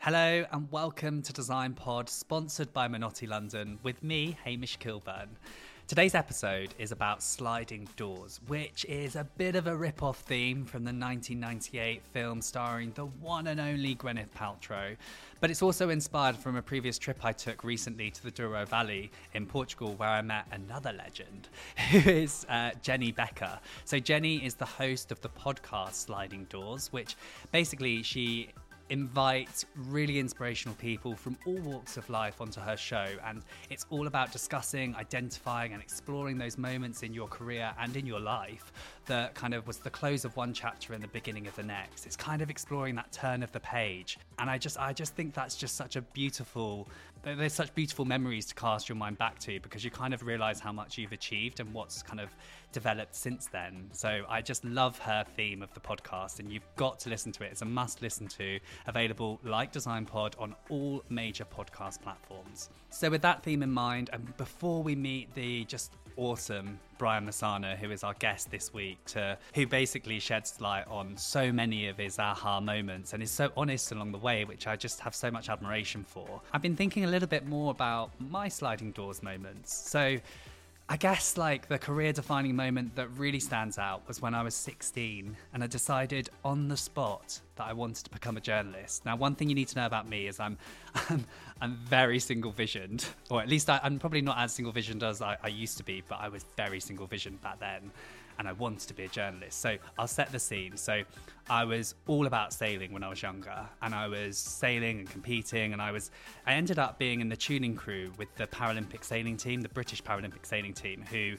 Hello and welcome to Design Pod, sponsored by Minotti London, with me, Hamish Kilburn. Today's episode is about sliding doors, which is a bit of a rip off theme from the 1998 film starring the one and only Gwyneth Paltrow. But it's also inspired from a previous trip I took recently to the Douro Valley in Portugal, where I met another legend, who is uh, Jenny Becker. So, Jenny is the host of the podcast Sliding Doors, which basically she invite really inspirational people from all walks of life onto her show. And it's all about discussing, identifying, and exploring those moments in your career and in your life that kind of was the close of one chapter and the beginning of the next. It's kind of exploring that turn of the page. And I just I just think that's just such a beautiful there's such beautiful memories to cast your mind back to because you kind of realize how much you've achieved and what's kind of developed since then. So I just love her theme of the podcast, and you've got to listen to it. It's a must listen to, available like Design Pod on all major podcast platforms. So, with that theme in mind, and before we meet the just awesome Brian Messana, who is our guest this week, to, who basically sheds light on so many of his aha moments and is so honest along the way, which I just have so much admiration for. I've been thinking a little bit more about my sliding doors moments. So, I guess like the career defining moment that really stands out was when I was 16 and I decided on the spot that I wanted to become a journalist. Now, one thing you need to know about me is I'm I'm, I'm very single visioned, or at least I, am probably not as single visioned as I, I used to be, but I was very single visioned back then and I wanted to be a journalist. So I'll set the scene. So I was all about sailing when I was younger, and I was sailing and competing, and I was I ended up being in the tuning crew with the Paralympic sailing team, the British Paralympic sailing team, who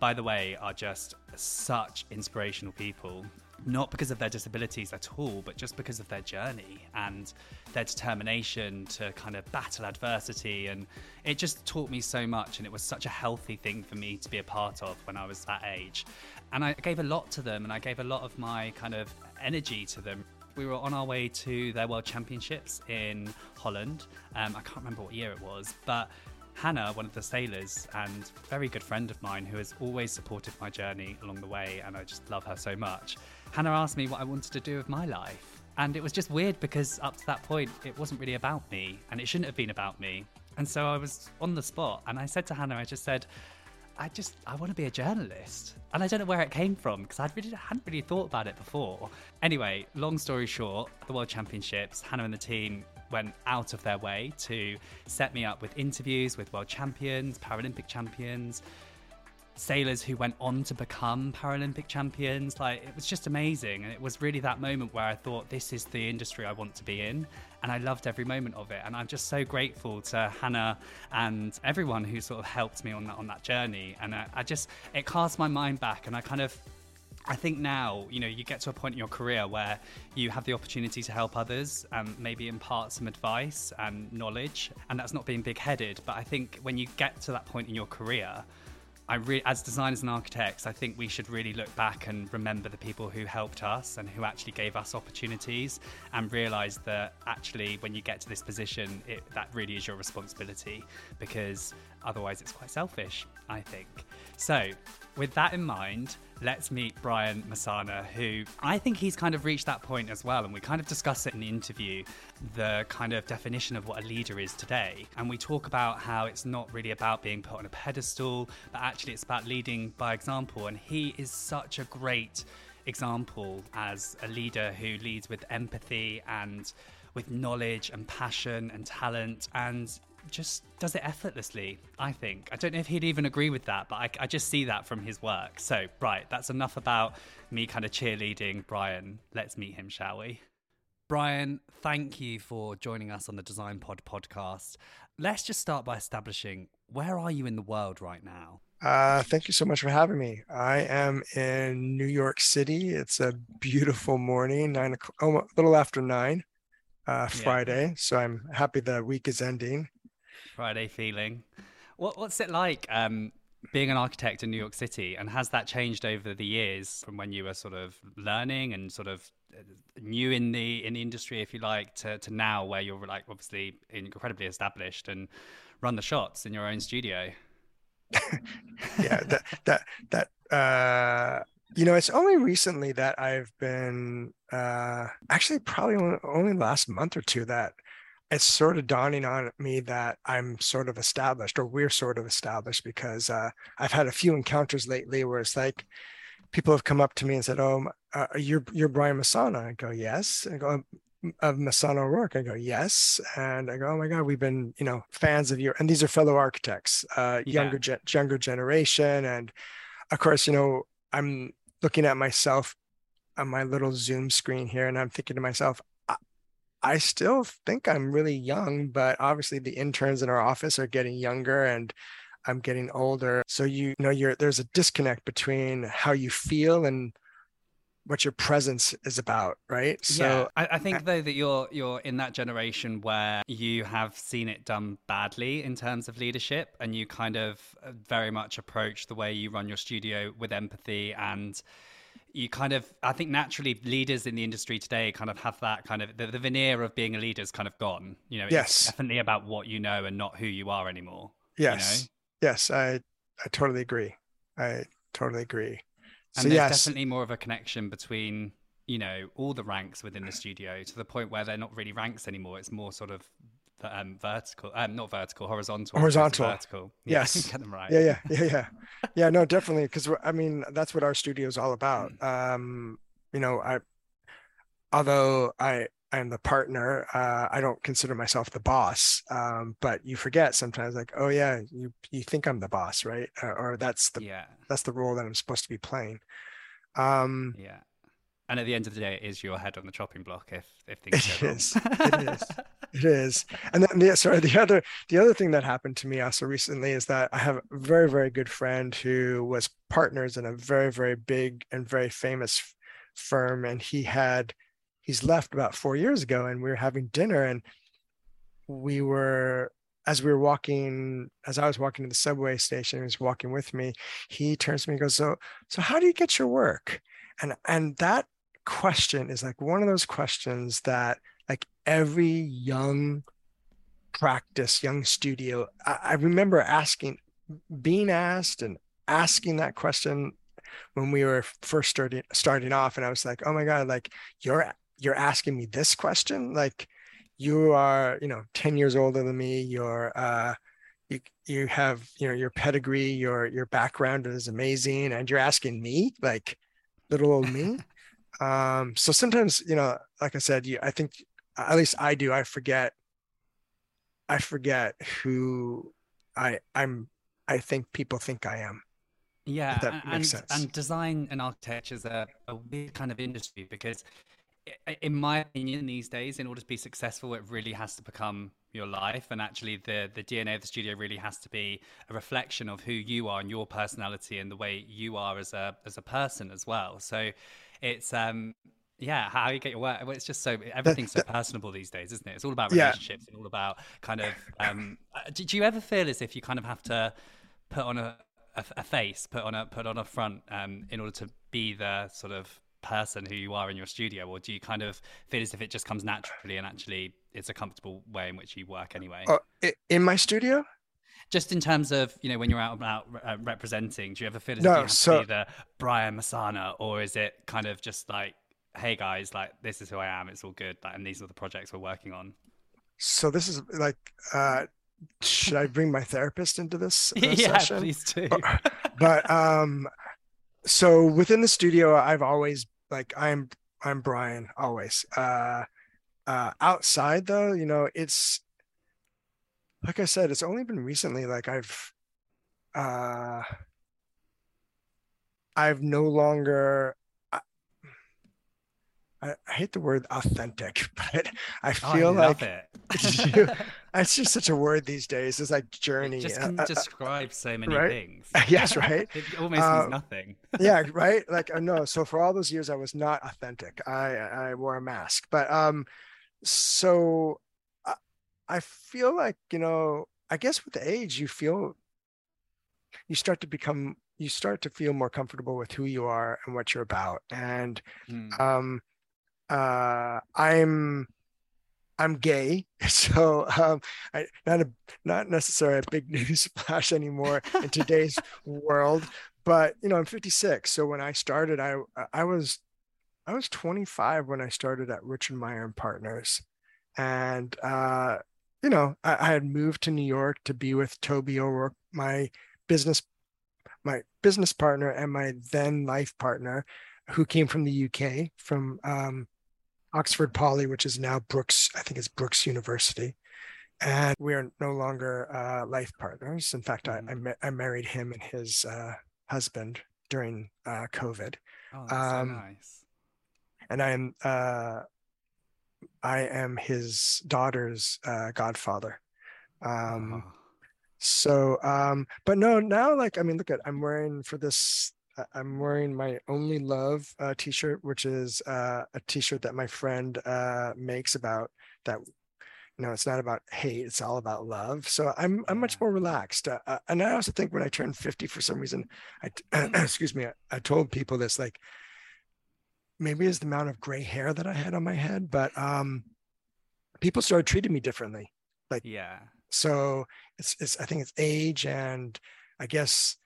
by the way, are just such inspirational people not because of their disabilities at all, but just because of their journey and their determination to kind of battle adversity. And it just taught me so much. And it was such a healthy thing for me to be a part of when I was that age. And I gave a lot to them and I gave a lot of my kind of energy to them. We were on our way to their World Championships in Holland. Um, I can't remember what year it was, but Hannah, one of the sailors and very good friend of mine who has always supported my journey along the way, and I just love her so much. Hannah asked me what I wanted to do with my life. And it was just weird because up to that point, it wasn't really about me, and it shouldn't have been about me. And so I was on the spot, and I said to Hannah, I just said, I just I want to be a journalist, and I don't know where it came from because I really hadn't really thought about it before. Anyway, long story short, the World Championships, Hannah and the team went out of their way to set me up with interviews with world champions, Paralympic champions, sailors who went on to become Paralympic champions. Like it was just amazing. And it was really that moment where I thought, this is the industry I want to be in. And I loved every moment of it. And I'm just so grateful to Hannah and everyone who sort of helped me on that on that journey. And I, I just it cast my mind back and I kind of I think now, you know, you get to a point in your career where you have the opportunity to help others and maybe impart some advice and knowledge. And that's not being big headed. But I think when you get to that point in your career, I as designers and architects, I think we should really look back and remember the people who helped us and who actually gave us opportunities, and realize that actually, when you get to this position, it, that really is your responsibility because otherwise, it's quite selfish, I think. So, with that in mind, let's meet Brian Messana, who I think he's kind of reached that point as well. And we kind of discuss it in the interview the kind of definition of what a leader is today. And we talk about how it's not really about being put on a pedestal, but actually it's about leading by example. And he is such a great example as a leader who leads with empathy and with knowledge and passion and talent and just does it effortlessly, I think. I don't know if he'd even agree with that, but I, I, just see that from his work. So, right, that's enough about me kind of cheerleading Brian. Let's meet him, shall we? Brian, thank you for joining us on the Design Pod podcast. Let's just start by establishing where are you in the world right now? Uh, thank you so much for having me. I am in New York City. It's a beautiful morning, nine o'clock, oh, a little after nine, uh, Friday. Yeah. So I'm happy the week is ending. Friday feeling. What, what's it like um, being an architect in New York City, and has that changed over the years from when you were sort of learning and sort of uh, new in the in the industry, if you like, to, to now where you're like obviously incredibly established and run the shots in your own studio? yeah, that that that uh, you know, it's only recently that I've been uh, actually probably only last month or two that it's sort of dawning on me that I'm sort of established, or we're sort of established, because uh, I've had a few encounters lately where it's like people have come up to me and said, "Oh, uh, you're you're Brian Messana." I go, "Yes." I go, "Of Messana O'Rorke." I go, "Yes." And I go, "Oh my God, we've been you know fans of your." And these are fellow architects, uh, yeah. younger ge- younger generation, and of course, you know, I'm looking at myself on my little Zoom screen here, and I'm thinking to myself, I still think I'm really young, but obviously the interns in our office are getting younger and I'm getting older. So you know you're there's a disconnect between how you feel and what your presence is about, right? So yeah, I, I think though that you're you're in that generation where you have seen it done badly in terms of leadership, and you kind of uh, very much approach the way you run your studio with empathy and you kind of i think naturally leaders in the industry today kind of have that kind of the, the veneer of being a leader is kind of gone. You know yes. definitely about what you know and not who you are anymore yes. you know? yes i i totally agree. I totally agree. And so there's yes. definitely more of a connection between you know all the ranks within the studio to the point where they're not really ranks anymore. It's more sort of um, vertical, um, not vertical, horizontal. Horizontal. Vertical. Yes. Get them right. Yeah, yeah, yeah, yeah. yeah, no, definitely. Because I mean, that's what our studio is all about. Mm. Um, you know, I, although I, I'm the partner. Uh, I don't consider myself the boss. Um, but you forget sometimes, like, oh yeah, you you think I'm the boss, right? Uh, or that's the yeah. that's the role that I'm supposed to be playing. Um, yeah. And at the end of the day, it is your head on the chopping block if if things it is. it is. It is. And then the sorry, the other the other thing that happened to me also recently is that I have a very, very good friend who was partners in a very, very big and very famous firm. And he had he's left about four years ago and we were having dinner and we were as we were walking, as I was walking to the subway station, he was walking with me. He turns to me and goes, "So, so how do you get your work?" And and that question is like one of those questions that like every young practice, young studio, I, I remember asking, being asked and asking that question when we were first starting starting off and i was like oh my god like you're you're asking me this question? Like you are you know 10 years older than me you're uh you you have you know your pedigree your your background is amazing and you're asking me like little old me um so sometimes you know like i said you i think at least i do i forget i forget who i i'm i think people think i am yeah that and, makes sense. and design and architecture is a, a weird kind of industry because in my opinion these days in order to be successful it really has to become your life and actually the the dna of the studio really has to be a reflection of who you are and your personality and the way you are as a as a person as well so it's um yeah how you get your work it's just so everything's so personable these days isn't it? It's all about relationships yeah. and all about kind of um uh, do, do you ever feel as if you kind of have to put on a a, a face put on a put on a front um in order to be the sort of person who you are in your studio? Or do you kind of feel as if it just comes naturally and actually it's a comfortable way in which you work anyway? Uh, in my studio just in terms of you know when you're out about uh, representing do you ever feel as no, if you have so, to be the brian messana or is it kind of just like hey guys like this is who i am it's all good like, and these are the projects we're working on so this is like uh should i bring my therapist into this uh, yeah session? please do. But um so within the studio i've always like i'm i'm brian always. Uh uh outside though you know it's like I said, it's only been recently like I've uh I've no longer I, I, hate the word authentic, but I oh, feel I like it. it's just such a word these days. It's like journey. It just uh, can uh, describe so many right? things. yes, right. it almost uh, means nothing. yeah, right. Like uh, no. So for all those years, I was not authentic. I I wore a mask, but um, so I feel like, you know, I guess with age, you feel, you start to become, you start to feel more comfortable with who you are and what you're about. And mm. um, uh, I'm, I'm gay, so um, I, not a not necessarily a big news flash anymore in today's world. But you know, I'm 56, so when I started, I I was I was 25 when I started at Richard Meier and Partners, And uh, you know, I, I, had moved to New York to be with Toby O'Rorke, my business, my business partner and my then life partner, who came from the UK, from um, Oxford Poly, which is now Brookes, I think it's Brookes University. And we are no longer uh, life partners. In fact, I, I, mm-hmm. I, married him and his uh, husband during uh, COVID. Oh, um, so nice. And I am uh, I am his daughter's uh, godfather. Um, oh. So, um, but no, now like I mean, look at I'm wearing for this. I'm wearing my only love uh, t-shirt, which is uh, a t-shirt that my friend uh, makes about that. You know, it's not about hate; it's all about love. So I'm I'm much more relaxed. Uh, uh, and I also think when I turned 50, for some reason, I excuse me, I, I told people this like maybe it's the amount of gray hair that I had on my head, but um, people started treating me differently. Like, yeah. So it's, it's, I think it's age and I guess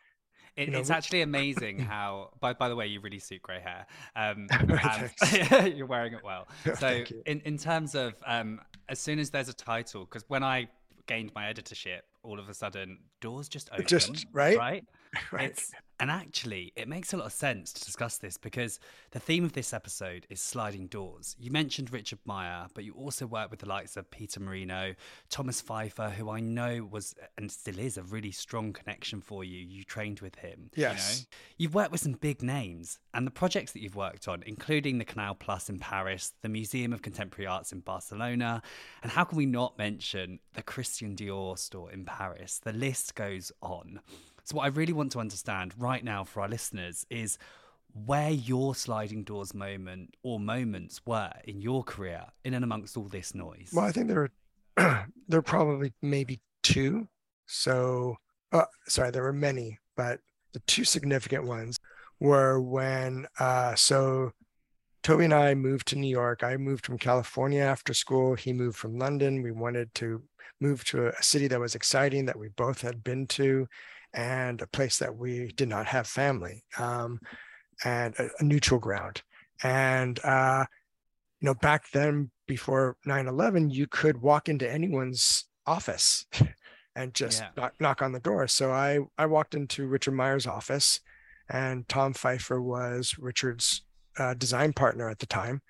it, it's actually amazing how. By by the way, you really suit grey hair. Um, you're wearing it well. So in in terms of um, as soon as there's a title, because when I gained my editorship, all of a sudden doors just open. Just right, right. right. It's, and actually, it makes a lot of sense to discuss this because the theme of this episode is sliding doors. You mentioned Richard Meier, but you also work with the likes of Peter Marino, Thomas Phifer, who I know was and still is a really strong connection for you. You trained with him. Yes. You know? You've worked with some big names, and the projects that you've worked on, including the Canal Plus in Paris, the Museum of Contemporary Arts in Barcelona, and how can we not mention the Christian Dior store in Paris? The list goes on. So, what I really want to understand right now for our listeners is where your sliding doors moment or moments were in your career in and amongst all this noise. Well, I think there are there are probably maybe two. So, uh, sorry, there were many, but the two significant ones were when uh, so Toby and I moved to New York. I moved from California after school. He moved from London. We wanted to move to a city that was exciting that we both had been to and a place that we did not have family um, and a, a, neutral ground. And, uh, you know, back then before 9 11, you could walk into anyone's office and just yeah. knock, knock on the door. So I, I walked into Richard Meier's office, and Tom Phifer was Richard's uh, design partner at the time.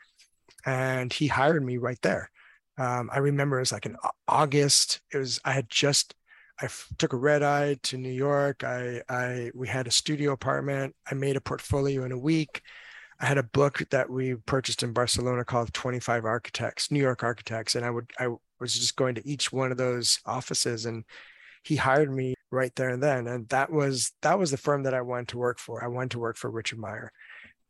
And he hired me right there. Um, I remember it was like in August. It was I had just I took a red eye to New York. I, I, we had a studio apartment. I made a portfolio in a week. I had a book that we purchased in Barcelona called 25 Architects, New York Architects. And I would, I was just going to each one of those offices and he hired me right there and then. And that was, that was the firm that I wanted to work for. I wanted to work for Richard Meier.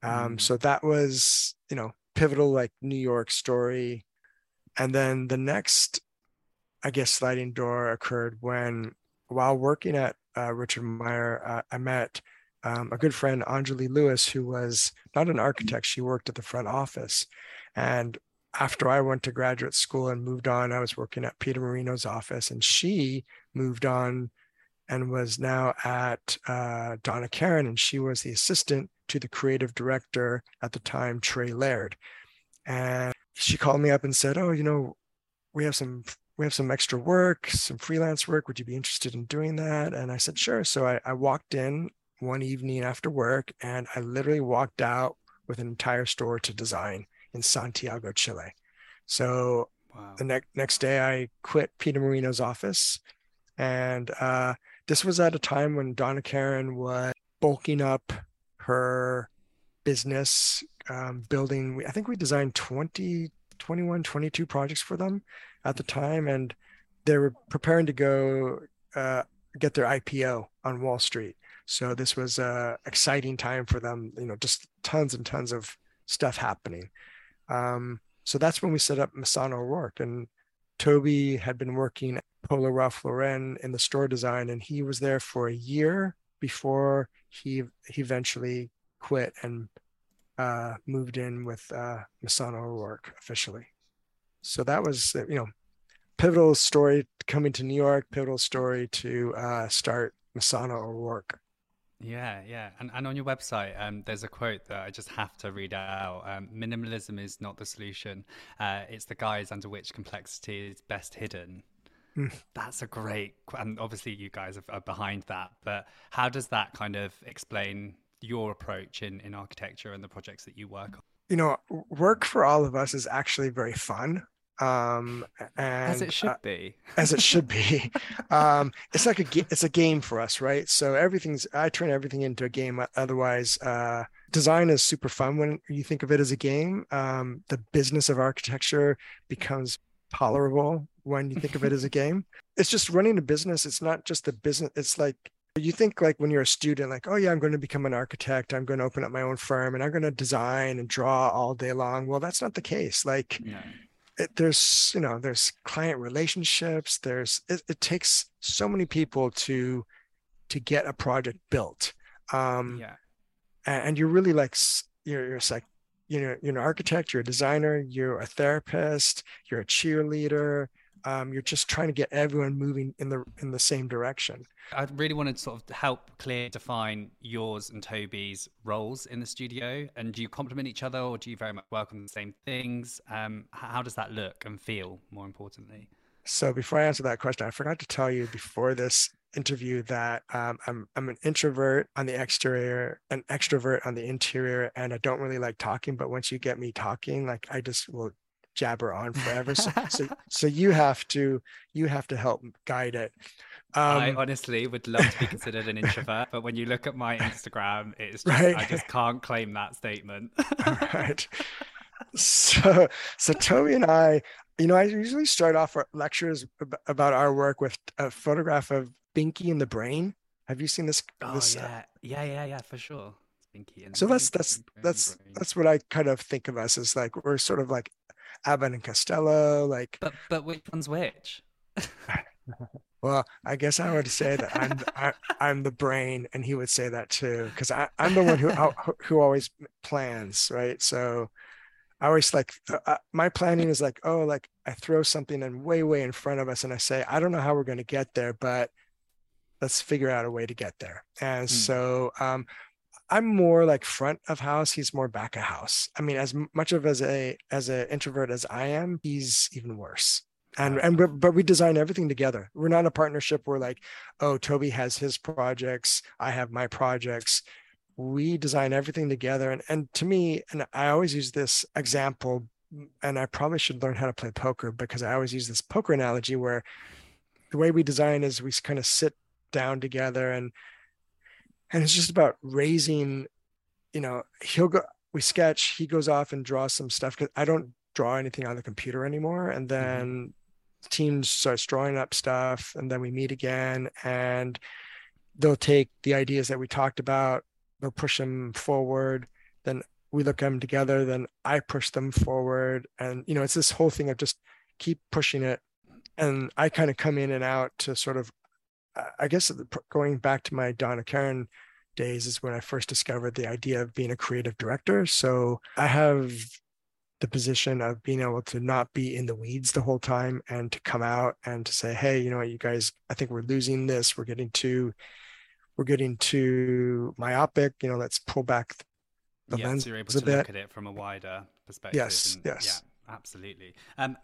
Um, mm. So that was, you know, pivotal, like New York story. And then the next I guess, sliding door occurred when, while working at uh, Richard Meier, uh, I met um, a good friend, Anjali Lewis, who was not an architect. She worked at the front office. And after I went to graduate school and moved on, I was working at Peter Marino's office, and she moved on and was now at uh, Donna Karan, and she was the assistant to the creative director at the time, Trey Laird. And she called me up and said, "Oh, you know, we have some we have some extra work, some freelance work. Would you be interested in doing that? And I said, sure. So I, I walked in one evening after work and I literally walked out with an entire store to design in Santiago, Chile. So wow. the next next day I quit Peter Marino's office. And uh, this was at a time when Donna Karan was bulking up her business, um, building, I think we designed 20, 21, 22 projects for them at the time, and they were preparing to go uh, get their IPO on Wall Street. So this was a exciting time for them. You know, just tons and tons of stuff happening. Um, so that's when we set up Messana O'Rorke, and Toby had been working at Polo Ralph Lauren in the store design, and he was there for a year before he he eventually quit and uh, moved in with uh, Messana O'Rorke officially. So that was, you know, pivotal story coming to New York, pivotal story to uh, start Messana O'Rorke. Yeah, yeah. And, and on your website, um, there's a quote that I just have to read out. Um, Minimalism is not the solution, uh, it's the guise under which complexity is best hidden. Mm. That's a great, and obviously you guys are, are behind that. But how does that kind of explain your approach in, in architecture and the projects that you work on? You know, work for all of us is actually very fun um and as it should uh, be. as it should be. Um it's like a it's a game for us right? So everything's i turn everything into a game otherwise uh design is super fun when you think of it as a game. Um the business of architecture becomes tolerable when you think of it as a game. It's just running a business. It's not just the business it's like you think like when you're a student like oh yeah i'm going to become an architect. I'm going to open up my own firm and i'm going to design and draw all day long. Well that's not the case. Like yeah it, there's you know there's client relationships there's it, it, takes so many people to to get a project built um yeah. and, and you're really like you're you're like you know you're an architect you're a designer you're a therapist you're a cheerleader um, you're just trying to get everyone moving in the in the same direction. I really wanted to sort of help clear define yours and Toby's roles in the studio. And do you complement each other, or do you very much work on the same things? Um, how does that look and feel? More importantly. So before I answer that question, I forgot to tell you before this interview that um, I'm I'm an introvert on the exterior, an extrovert on the interior, and I don't really like talking. But once you get me talking, like I just will jabber on forever. So, so, so you have to you have to help guide it. Um, I honestly would love to be considered an introvert, but when you look at my Instagram, it's just, right? I just can't claim that statement. right. So, so Toby and I, you know, I usually start off our lectures about our work with a photograph of Pinky in the brain. Have you seen this? Oh this, uh, yeah, uh, yeah, yeah, yeah, for sure. Pinky and so that's that's that's that's what I kind of think of us as like we're sort of like Abbott and Costello, like. But but which one's which? well, I guess I would say that I'm I, am i am the brain, and he would say that too, because I'm the one who who always plans, right? So I always like uh, uh, my planning is like, oh, like I throw something in way way in front of us, and I say, I don't know how we're going to get there, but let's figure out a way to get there. And mm. so um, I'm more like front of house. He's more back of house. I mean, as much of as a as an introvert as I am, he's even worse. And and ah. but, but we design everything together. We're not a partnership We're like, oh, Toby has his projects, I have my projects. We design everything together. And and to me, and I always use this example, and I probably should learn how to play poker because I always use this poker analogy where the way we design is we kind of sit down together and and it's just about raising you know he'll go we sketch he goes off and draws some stuff because i don't draw anything on the computer anymore and mm-hmm. then mm-hmm. teams starts drawing up stuff and then we meet again and they'll take the ideas that we talked about they'll push them forward then we look at them together then i push them forward and you know it's this whole thing of just keep pushing it and i kind of come in and out to sort of I guess going back to my Donna Karan days is when I first discovered the idea of being a creative director. So I have the position of being able to not be in the weeds the whole time and to come out and to say, hey, you know what, you guys, I think we're losing this. We're getting too, we're getting too myopic. You know, let's pull back the yeah, lens so you're able to bit. look at it from a wider perspective. Yes, and, yes, yeah, absolutely. Um,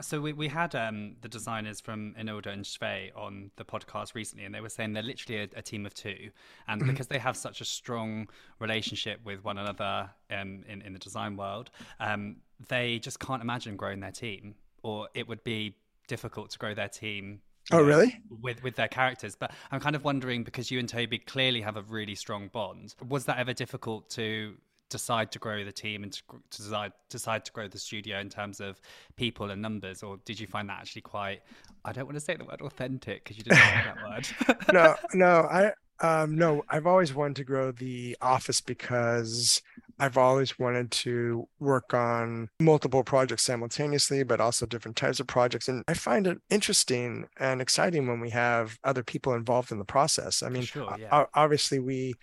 so we, we had um, the designers from Inilda and Shvei on the podcast recently, and they were saying they're literally a, a team of two, and mm-hmm. because they have such a strong relationship with one another um, in in the design world, um, they just can't imagine growing their team, or it would be difficult to grow their team. Oh, know, really? With with their characters, but I'm kind of wondering because you and Toby clearly have a really strong bond. Was that ever difficult to decide to grow the team and to, to decide decide to grow the studio in terms of people and numbers, or did you find that actually quite? I don't want to say the word authentic because you didn't like that word. no, no, I um, no, I've always wanted to grow the office because I've always wanted to work on multiple projects simultaneously, but also different types of projects. And I find it interesting and exciting when we have other people involved in the process. I mean, sure, yeah. obviously, we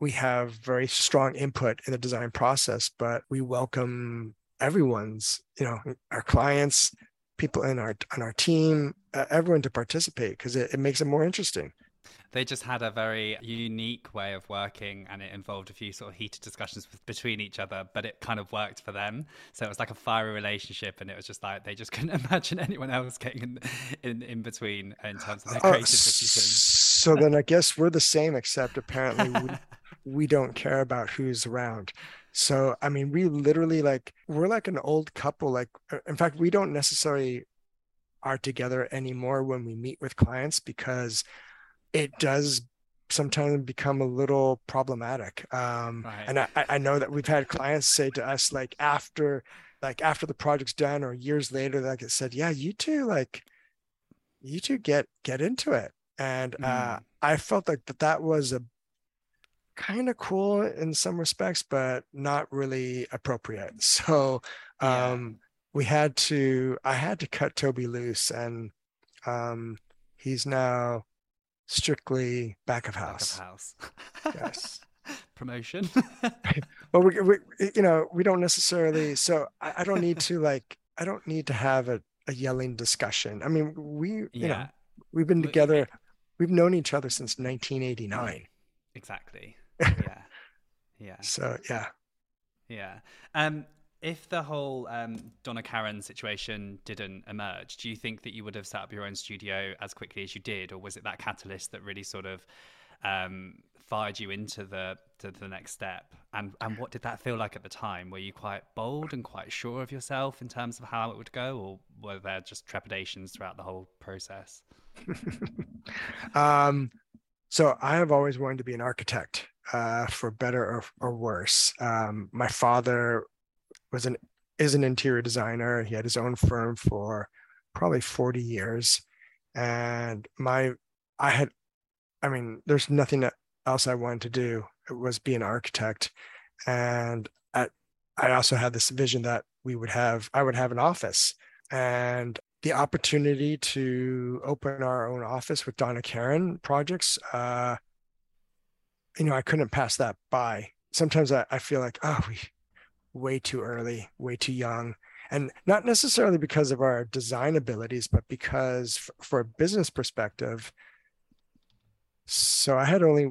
we have very strong input in the design process, but we welcome everyone's, you know, our clients, people in our on our team, uh, everyone to participate because it, it makes it more interesting. They just had a very unique way of working, and it involved a few sort of heated discussions between each other, but it kind of worked for them. So it was like a fiery relationship, and it was just like they just couldn't imagine anyone else getting in in, in between in terms of their creative uh, decisions. So then I guess we're the same, except apparently we, we don't care about who's around. So I mean, we literally like we're like an old couple. Like uh, in fact, we don't necessarily are together anymore when we meet with clients because it does sometimes become a little problematic. Um, right. And I, I know that we've had clients say to us like after like after the project's done or years later, like it said, yeah, you two like you two get get into it. And mm. uh, I felt like that that was a kind of cool in some respects, but not really appropriate. So um, yeah. we had to, I had to cut Toby loose, and um, he's now strictly back of house. Back of house. yes. Promotion. well, we, we, you know, we don't necessarily. So I, I don't need to like. I don't need to have a, a yelling discussion. I mean, we, you yeah. know, we've been together. We've known each other since 1989. Exactly. Yeah. Yeah. so yeah. Yeah. Um, if the whole um, Donna Karan situation didn't emerge, do you think that you would have set up your own studio as quickly as you did, or was it that catalyst that really sort of um, fired you into the to the next step? And and what did that feel like at the time? Were you quite bold and quite sure of yourself in terms of how it would go, or were there just trepidations throughout the whole process? um, so I have always wanted to be an architect, uh, for better or, or worse. Um, my father was an is an interior designer. He had his own firm for probably 40 years. And my I had I mean, there's nothing else I wanted to do. It was be an architect. And at, I also had this vision that we would have, I would have an office and the opportunity to open our own office with Donna Karan projects. Uh, you know, I couldn't pass that by. Sometimes I, I feel like, oh, we way too early, way too young. And not necessarily because of our design abilities, but because f- for a business perspective, so I had only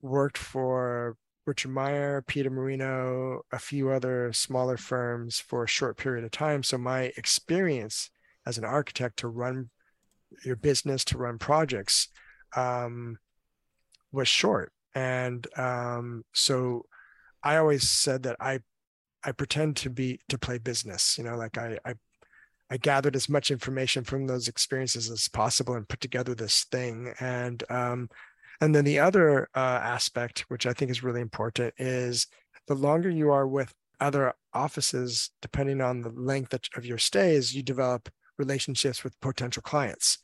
worked for Richard Meier, Peter Marino, a few other smaller firms for a short period of time. So my experience as an architect to run your business, to run projects, um, was short. And um, so I always said that I I pretend to be to play business. You know, like I I I gathered as much information from those experiences as possible and put together this thing. And um, and then the other uh, aspect, which I think is really important, is the longer you are with other offices, depending on the length of your stays, you develop relationships with potential clients,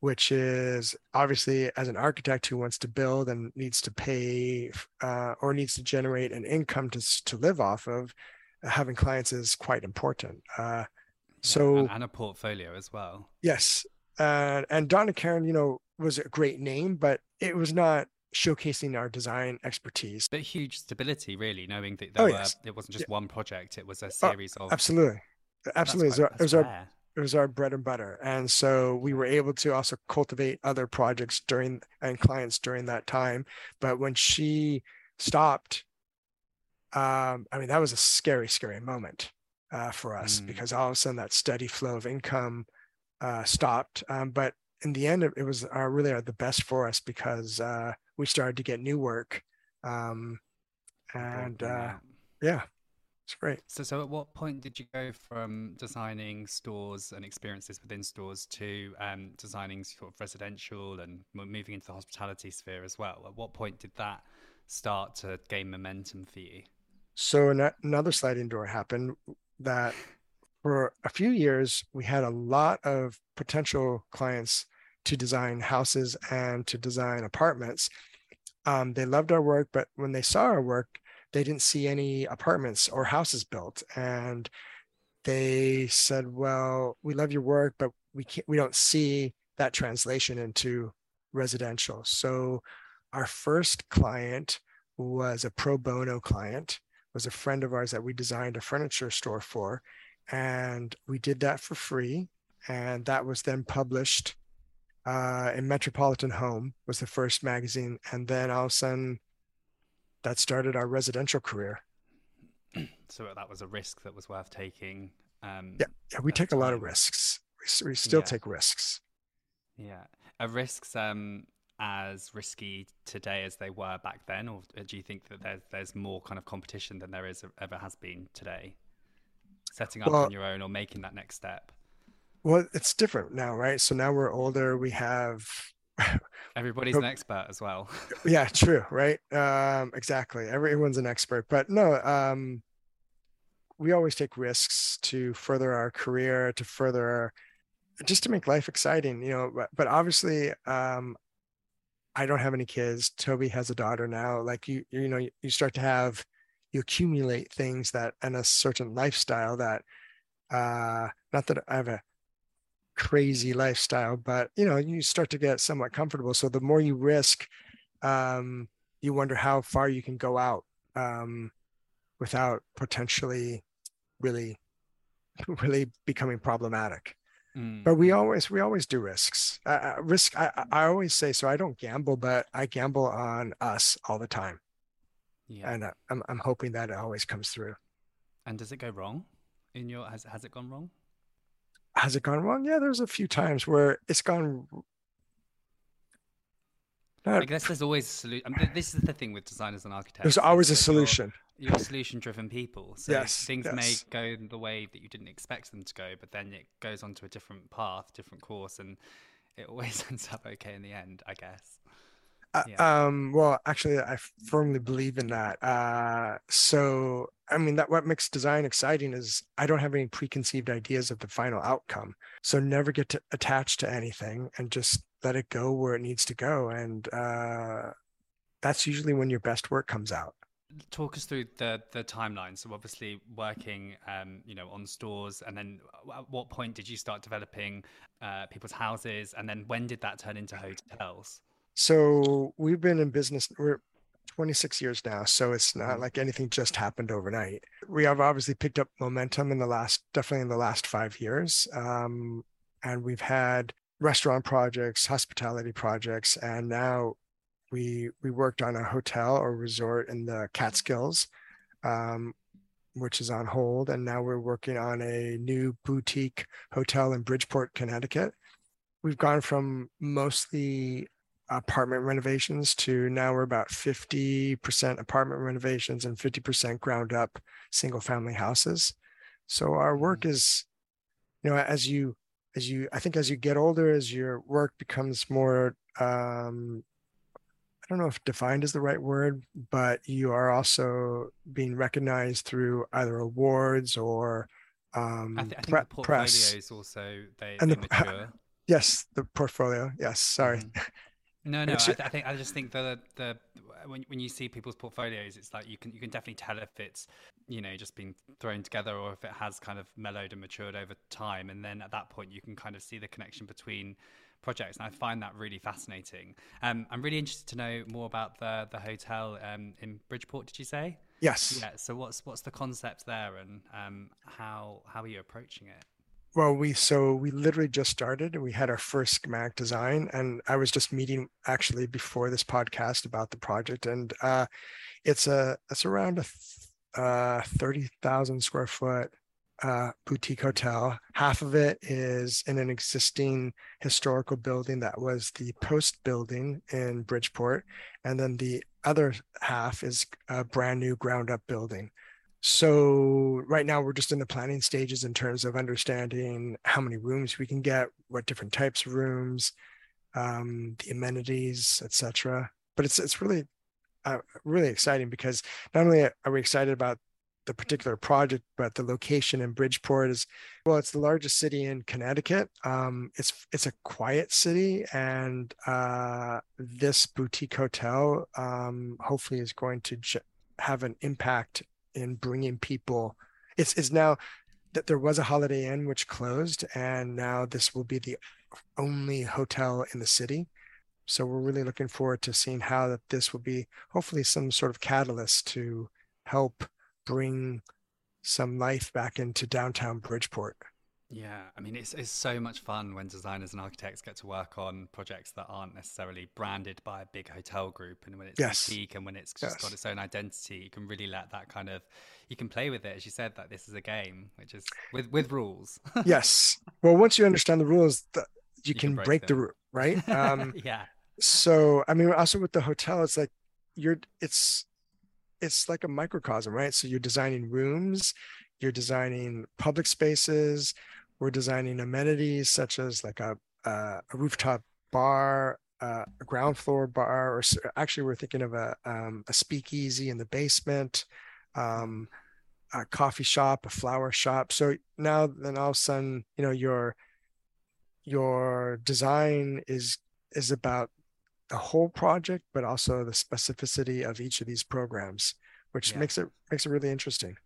which is obviously as an architect who wants to build and needs to pay uh, or needs to generate an income to, to live off of, having clients is quite important. Uh, so and, and, a portfolio as well. Yes, uh, and Donna Karan, you know, was a great name, but it was not showcasing our design expertise. But huge stability, really, knowing that there oh, were, yes. it wasn't just yeah. one project; it was a oh, series oh, of. Absolutely, absolutely. Quite, it was, our, it was our it was our bread and butter, and so we were able to also cultivate other projects during and clients during that time. But when she stopped um, I mean, that was a scary, scary moment uh, for us mm. because all of a sudden that steady flow of income uh, stopped. Um, but in the end, it, was uh, really the best for us because uh, we started to get new work. Um, and uh, yeah, it's great. So, so at what point did you go from designing stores and experiences within stores to um, designing sort of residential and moving into the hospitality sphere as well? At what point did that start to gain momentum for you? So another sliding door happened that for a few years we had a lot of potential clients to design houses and to design apartments. Um, they loved our work, but when they saw our work, they didn't see any apartments or houses built, and they said, "Well, we love your work, but we can't. We don't see that translation into residential." So, our first client was a pro bono client was a friend of ours that we designed a furniture store for. And we did that for free. And that was then published uh, in Metropolitan Home was the first magazine, and then all of a sudden, that started our residential career. So that was a risk that was worth taking. Um, yeah, yeah, we take time. a lot of risks. We, we still yeah. take risks. Yeah, are risks um, as risky today as they were back then, or do you think that there's there's more kind of competition than there is ever has been today? Setting up well, on your own or making that next step. Well, it's different now, right? So now we're older. We have everybody's an expert as well. yeah, true, right? Um, exactly. Everyone's an expert, but no, um, we always take risks to further our career, to further our, just to make life exciting, you know. But, but obviously, um, I don't have any kids. Toby has a daughter now. Like you, you know, you start to have, you accumulate things that and a certain lifestyle that, uh, not that I have a crazy lifestyle, but you know, you start to get somewhat comfortable. So the more you risk, um, you wonder how far you can go out um, without potentially really, really becoming problematic. Mm. But we always we always do risks. Uh, risk. I I always say so. I don't gamble, but I gamble on us all the time. Yeah. And uh, I'm I'm hoping that it always comes through. And does it go wrong? In your has has it gone wrong? Has it gone wrong? Yeah, there's a few times where it's gone I guess there's always a solution. I mean, this is the thing with designers and architects. There's always a solution. You're, you're solution-driven people, so yes, things yes. may go the way that you didn't expect them to go, but then it goes onto a different path, different course, and it always ends up okay in the end, I guess. Uh, yeah. um, well, actually, I firmly believe in that. Uh, so, I mean, that what makes design exciting is I don't have any preconceived ideas of the final outcome. So, never get to attach to anything and just let it go where it needs to go. And uh, that's usually when your best work comes out. Talk us through the the timeline. So obviously working, um, you know, on stores, and then at what point did you start developing uh, people's houses, and then when did that turn into hotels? So we've been in business. We're 26 years now, so it's not mm-hmm. like anything just happened overnight. We have obviously picked up momentum in the last, definitely in the last five years, um, and we've had restaurant projects, hospitality projects, and now we we worked on a hotel or resort in the Catskills, um, which is on hold, and now we're working on a new boutique hotel in Bridgeport, Connecticut. We've gone from mostly apartment renovations to now we're about 50% apartment renovations and 50% ground up single family houses. So our work mm. is, you know, as you as you i think as you get older as your work becomes more um i don't know if defined is the right word but you are also being recognized through either awards or um i, th- I think pre- the portfolios press. also they, and they the, mature yes the portfolio yes sorry mm-hmm. No, no. I, th- I, think I just think the the when when you see people's portfolios, it's like you can you can definitely tell if it's you know just been thrown together or if it has kind of mellowed and matured over time, and then at that point you can kind of see the connection between projects, and I find that really fascinating. Um, I'm really interested to know more about the the hotel um, in Bridgeport. Did you say? Yes. Yeah. So what's what's the concept there, and um, how how are you approaching it? Well, we so we literally just started. We had our first schematic design, and I was just meeting actually before this podcast about the project, and uh, it's a it's around a uh, thirty thousand square foot uh, boutique hotel. Half of it is in an existing historical building that was the post building in Bridgeport, and then the other half is a brand new ground up building so right now we're just in the planning stages in terms of understanding how many rooms we can get what different types of rooms um, the amenities etc but it's it's really uh, really exciting because not only are we excited about the particular project but the location in bridgeport is well it's the largest city in connecticut. Um, it's it's a quiet city and uh, this boutique hotel um, hopefully is going to have an impact in bringing people. It's, it's now that there was a Holiday Inn which closed, and now this will be the only hotel in the city. So we're really looking forward to seeing how that this will be hopefully some sort of catalyst to help bring some life back into downtown Bridgeport. Yeah, I mean, it's, it's so much fun when designers and architects get to work on projects that aren't necessarily branded by a big hotel group, and when it's yes. boutique and when it's just yes. got its own identity, you can really let that kind of you can play with it. As you said, that this is a game, which is with with rules. yes. Well, once you understand the rules, the, you, you, can, can break, break the rule, right? Um, yeah. So, I mean, also with the hotel, it's like you're it's it's like a microcosm, right? So you're designing rooms, you're designing public spaces we're designing amenities such as like a, a, a rooftop bar, uh, a ground floor bar, or actually we're thinking of a, um, a speakeasy in the basement, um, a coffee shop, a flower shop. So now then all of a sudden, you know, your your design is is about the whole project, but also the specificity of each of these programs, which yeah. makes it makes it really interesting.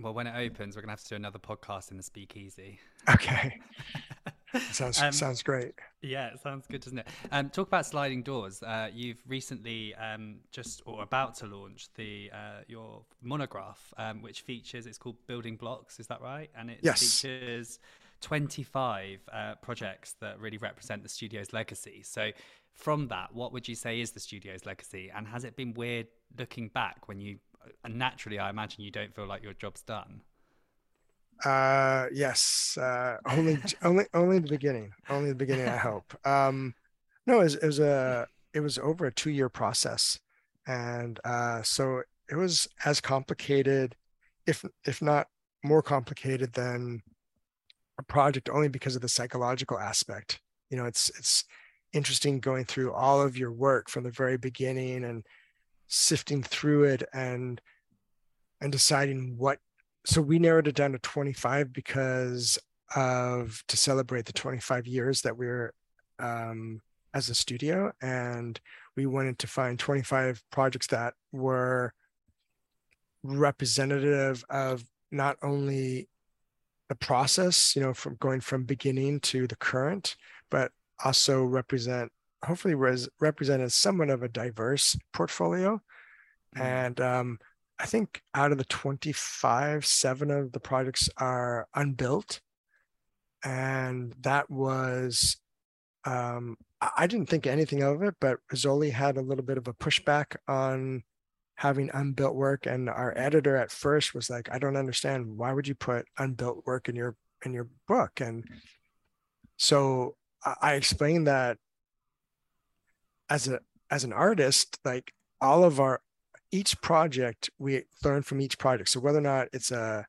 Well, when it opens, we're gonna have to do another podcast in the speakeasy. Okay. sounds um, sounds great. Yeah, it sounds good, doesn't it? Um, talk about sliding doors. Uh, you've recently um, just or about to launch the uh, your monograph, um, which features. It's called Building Blocks. Is that right? And it yes. features 25 uh, projects that really represent the studio's legacy. So, from that, what would you say is the studio's legacy? And has it been weird looking back when you and naturally, I imagine you don't feel like your job's done. Uh, yes. Uh, only, only, only the beginning. Only the beginning. I hope. Um, no, it was, it was a, it was over a two-year process, and uh, so it was as complicated, if if not more complicated than a project, only because of the psychological aspect. You know, it's it's interesting going through all of your work from the very beginning and sifting through it and and deciding what so we narrowed it down to 25 because of to celebrate the 25 years that we're um, as a studio. And we wanted to find 25 projects that were representative of not only the process you know from going from beginning to the current but also represent hopefully res- represented somewhat of a diverse portfolio. Mm-hmm. And um, I think out of the 25, seven of the projects are unbuilt. And that was, um, I didn't think anything of it, but Rizzoli had a little bit of a pushback on having unbuilt work. And our editor at first was like, I don't understand. Why would you put unbuilt work in your in your book? And so I explained that as a as an artist, like all of our each project we learn from each project. So whether or not it's a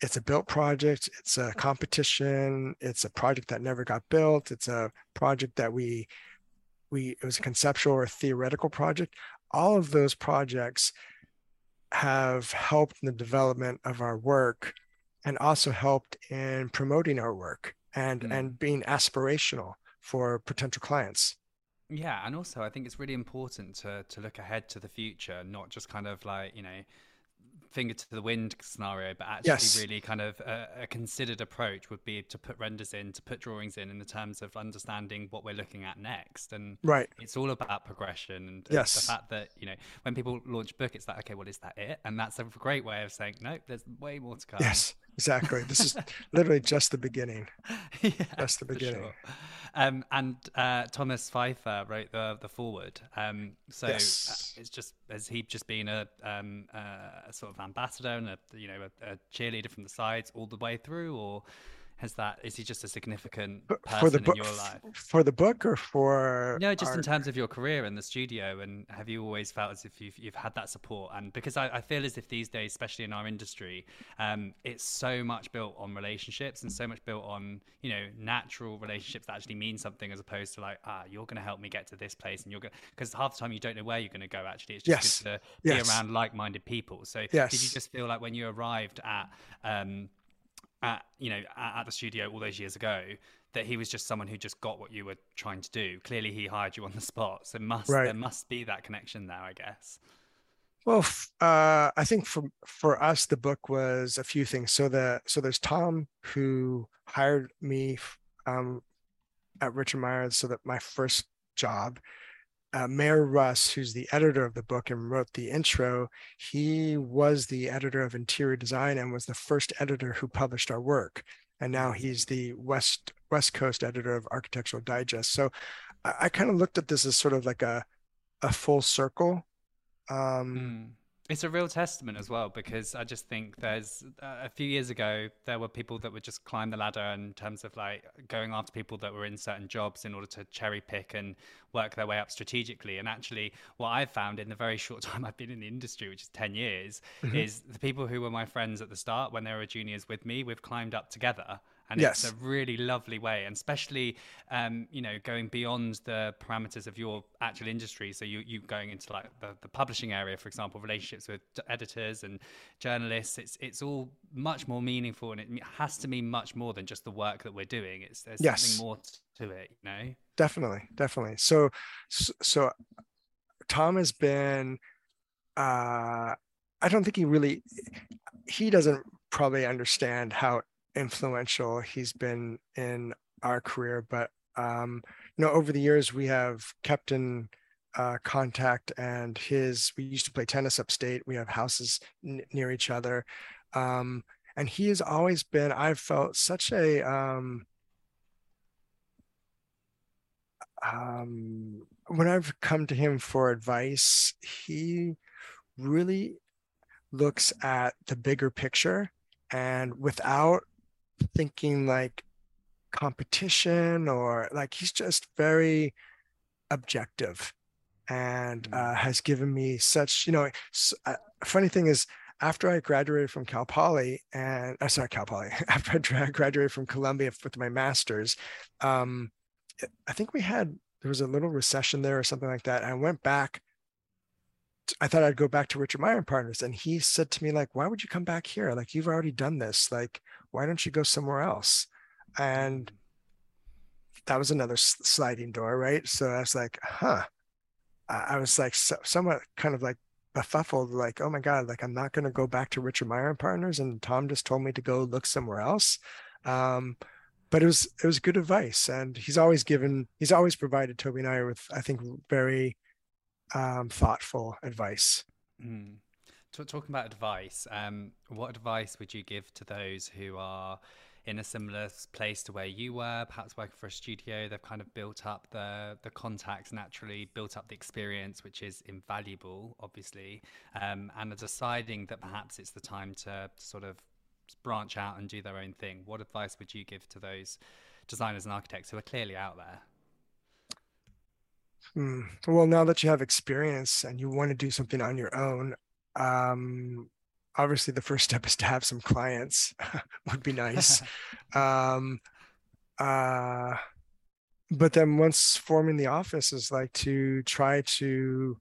it's a built project, it's a competition, it's a project that never got built, it's a project that we we it was a conceptual or theoretical project. All of those projects have helped in the development of our work and also helped in promoting our work and mm. and being aspirational for potential clients. Yeah, and also I think it's really important to to look ahead to the future, not just kind of like you know finger to the wind scenario, but actually yes. really kind of a, a, considered approach would be to put renders in, to put drawings in, in the terms of understanding what we're looking at next. And right, it's all about progression and yes. the fact that you know when people launch book, it's like okay, well, is that it? And that's a great way of saying no, there's way more to come. Yes, exactly. This is literally just the beginning. yeah, just the beginning. Sure. Um, and uh, Thomas Phifer wrote the the foreword. Um, so yes. uh, it's just has he just been a, um, uh, a sort of ambassador and a you know a, a cheerleader from the sides all the way through, or has that is he just a significant person for the book, in your life for the book or for no just in terms of your career in the studio and have you always felt as if you've, you've had that support and because I, I feel as if these days especially in our industry um, it's so much built on relationships and so much built on you know natural relationships that actually mean something as opposed to like ah you're going to help me get to this place and you're going because half the time you don't know where you're going to go actually it's just yes. good to yes. be around like-minded people so yes. did you just feel like when you arrived at um, at you know at, at the studio all those years ago that he was just someone who just got what you were trying to do. Clearly, he hired you on the spot, so must right. there must be that connection there, I guess. Well, uh, I think for for us, the book was a few things. So the so there's Tom who hired me um, at Richard Meier, so that my first job, uh, Mayer Rus, who's the editor of the book and wrote the intro, he was the editor of interior design and was the first editor who published our work. and now he's the West West Coast editor of Architectural Digest. So I, I kind of looked at this as sort of like a a full circle. Um, mm. It's a real testament as well because I just think there's uh, a few years ago there were people that would just climb the ladder in terms of like going after people that were in certain jobs in order to cherry pick and work their way up strategically. And actually, what I've found in the very short time I've been in the industry, which is 10 years, mm-hmm. is the people who were my friends at the start when they were juniors with me, we've climbed up together and yes. it's a really lovely way and especially um, you know going beyond the parameters of your actual industry so you you going into like the, the publishing area for example relationships with editors and journalists it's it's all much more meaningful and it has to mean much more than just the work that we're doing it's there's yes. something more to it you know definitely definitely so so tom has been uh i don't think he really he doesn't probably understand how influential he's been in our career. But um, you know, over the years we have kept in uh, contact, and his we used to play tennis upstate. We have houses n- near each other, um, and he has always been. I've felt such a um, um, when I've come to him for advice, he really looks at the bigger picture and without thinking like competition or like he's just very objective and uh, mm. has given me such you know uh, funny thing is after I graduated from Cal Poly and uh, sorry Cal Poly after I graduated from Columbia with my master's um, I think we had there was a little recession there or something like that I went back I thought I'd go back to Richard Meier and Partners. And he said to me, like, why would you come back here? Like, you've already done this. Like, why don't you go somewhere else? And that was another sliding door, right? So I was like, huh. I was like so, somewhat kind of like befuddled, like, oh my God, like I'm not going to go back to Richard Meier and Partners. And Tom just told me to go look somewhere else. Um, but it was it was good advice and he's always given he's always provided toby and i with i think very um, thoughtful advice. Mm. Talking about advice, um, what advice would you give to those who are in a similar place to where you were, perhaps working for a studio? They've kind of built up the the contacts naturally, built up the experience, which is invaluable, obviously, um, and are deciding that perhaps it's the time to sort of branch out and do their own thing. What advice would you give to those designers and architects who are clearly out there? Hmm. Well, now that you have experience and you want to do something on your own, um, obviously the first step is to have some clients. would be nice. um, uh, but then once forming the office is like to try to,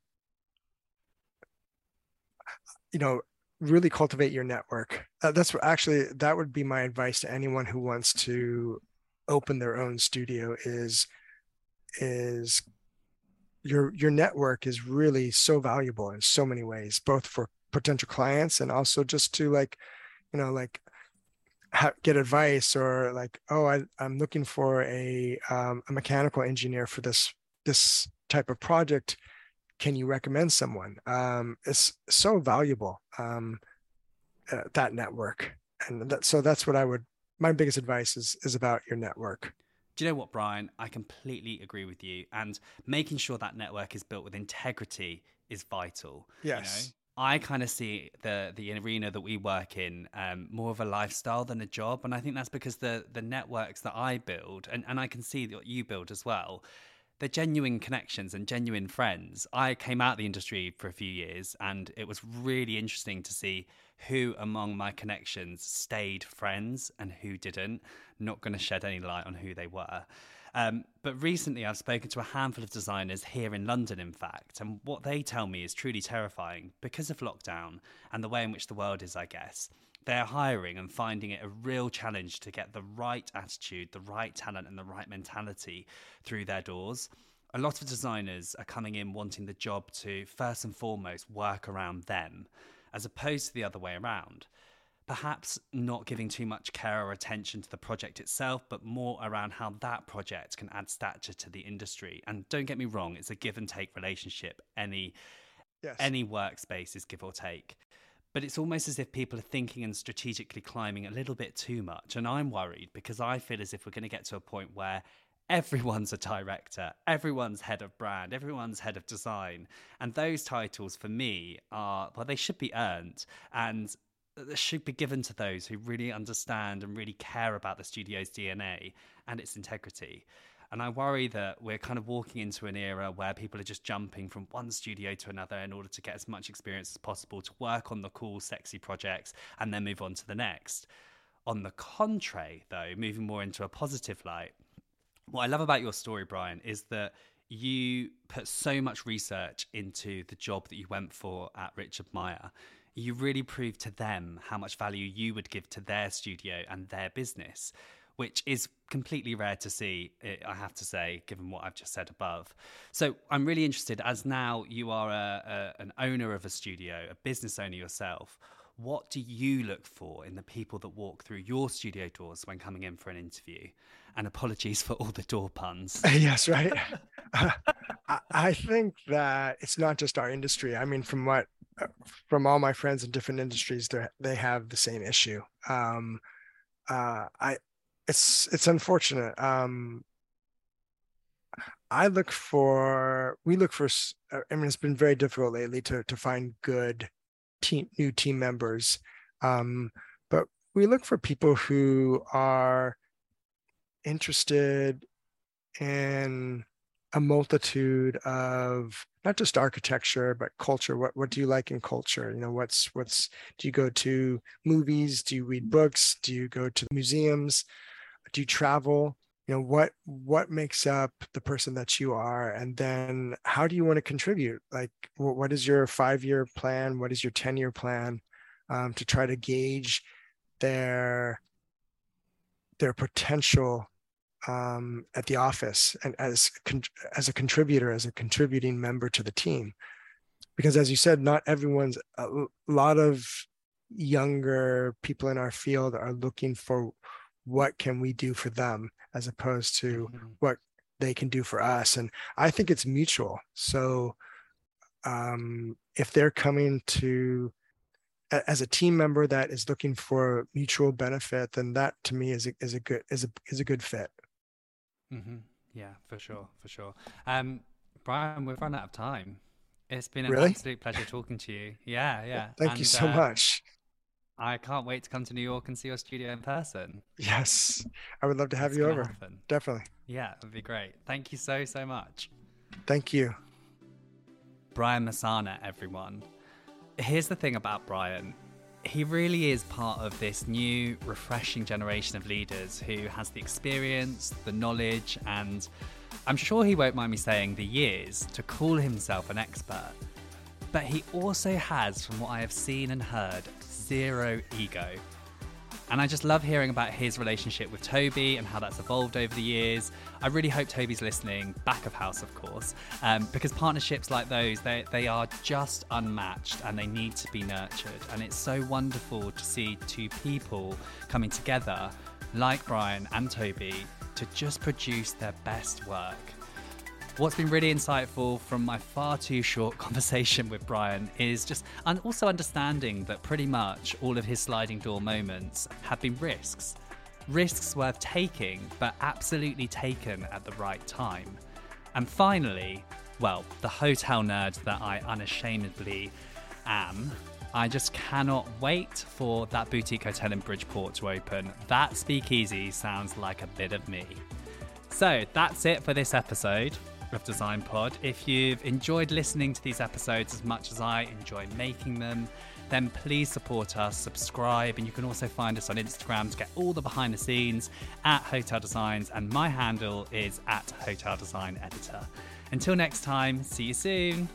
you know, really cultivate your network. Uh, that's what actually that would be my advice to anyone who wants to open their own studio is is your your network is really so valuable in so many ways both for potential clients and also just to like you know like ha- get advice or like oh I, i'm looking for a um, a mechanical engineer for this this type of project. Can you recommend someone? Um, it's so valuable um, uh, that network. And that, so that's what i would my biggest advice is is about your network do you know what, Brian? I completely agree with you. And making sure that network is built with integrity is vital. Yes. You know? I kind of see the the arena that we work in um, more of a lifestyle than a job, and I think that's because the the networks that I build, and, and I can see what you build as well, they're genuine connections and genuine friends. I came out of the industry for a few years, and it was really interesting to see who among my connections stayed friends and who didn't. Not going to shed any light on who they were. Um, but recently, I've spoken to a handful of designers here in London, in fact, and what they tell me is truly terrifying because of lockdown and the way in which the world is, I guess. They're hiring and finding it a real challenge to get the right attitude, the right talent, and the right mentality through their doors. A lot of designers are coming in wanting the job to, first and foremost, work around them as opposed to the other way around. Perhaps not giving too much care or attention to the project itself, but more around how that project can add stature to the industry. And don't get me wrong, it's a give and take relationship. Any yes. any workspace is give or take. But it's almost as if people are thinking and strategically climbing a little bit too much. And I'm worried because I feel as if we're going to get to a point where everyone's a director, everyone's head of brand, everyone's head of design. And those titles for me are, well, they should be earned. And should be given to those who really understand and really care about the studio's DNA and its integrity. And I worry that we're kind of walking into an era where people are just jumping from one studio to another in order to get as much experience as possible to work on the cool, sexy projects and then move on to the next. On the contrary, though, moving more into a positive light, what I love about your story, Brian, is that you put so much research into the job that you went for at Richard Meier. You really proved to them how much value you would give to their studio and their business, which is completely rare to see, I have to say, given what I've just said above. So I'm really interested, as now you are a, a, an owner of a studio, a business owner yourself. What do you look for in the people that walk through your studio doors when coming in for an interview? And apologies for all the door puns. yes, right. I think that it's not just our industry. I mean, from what from all my friends in different industries, they they have the same issue. Um, uh, I it's it's unfortunate. Um, I look for we look for. Uh, I mean, it's been very difficult lately to to find good team new team members, um, but we look for people who are interested in a multitude of not just architecture but culture what what do you like in culture you know what's what's do you go to movies do you read books do you go to museums do you travel? You know what what makes up the person that you are? And then how do you want to contribute? Like what is your five year plan? What is your 10 year plan um, to try to gauge their their potential um, at the office and as as a contributor, as a contributing member to the team. Because as you said, not everyone's a lot of younger people in our field are looking for what can we do for them as opposed to mm-hmm. what they can do for us. And I think it's mutual. So um, if they're coming to as a team member that is looking for mutual benefit, then that to me is a, is a good is a is a good fit. Mm-hmm. Yeah, for sure, for sure. Um, Brian, we've run out of time. It's been an really? absolute pleasure talking to you. Yeah, yeah. Thank and, you so uh, much. I can't wait to come to New York and see your studio in person. Yes, I would love to have it's you over. Happen. Definitely. Yeah, it would be great. Thank you so, so much. Thank you. Brian Messana, everyone. Here's the thing about Brian he really is part of this new, refreshing generation of leaders who has the experience, the knowledge, and I'm sure he won't mind me saying the years to call himself an expert. But he also has, from what I have seen and heard, zero ego. And I just love hearing about his relationship with Toby and how that's evolved over the years. I really hope Toby's listening, back of house, of course, um, because partnerships like those, they, they are just unmatched and they need to be nurtured. And it's so wonderful to see two people coming together, like Brian and Toby, to just produce their best work. What's been really insightful from my far too short conversation with Brian is just and also understanding that pretty much all of his sliding door moments have been risks. Risks worth taking, but absolutely taken at the right time. And finally, well, the hotel nerd that I unashamedly am, I just cannot wait for that boutique hotel in Bridgeport to open. That speakeasy sounds like a bit of me. So that's it for this episode of Design Pod. If you've enjoyed listening to these episodes as much as I enjoy making them, then please support us, subscribe, and you can also find us on Instagram to get all the behind the scenes at Hotel Designs, and my handle is at Hotel Design Editor. Until next time, see you soon.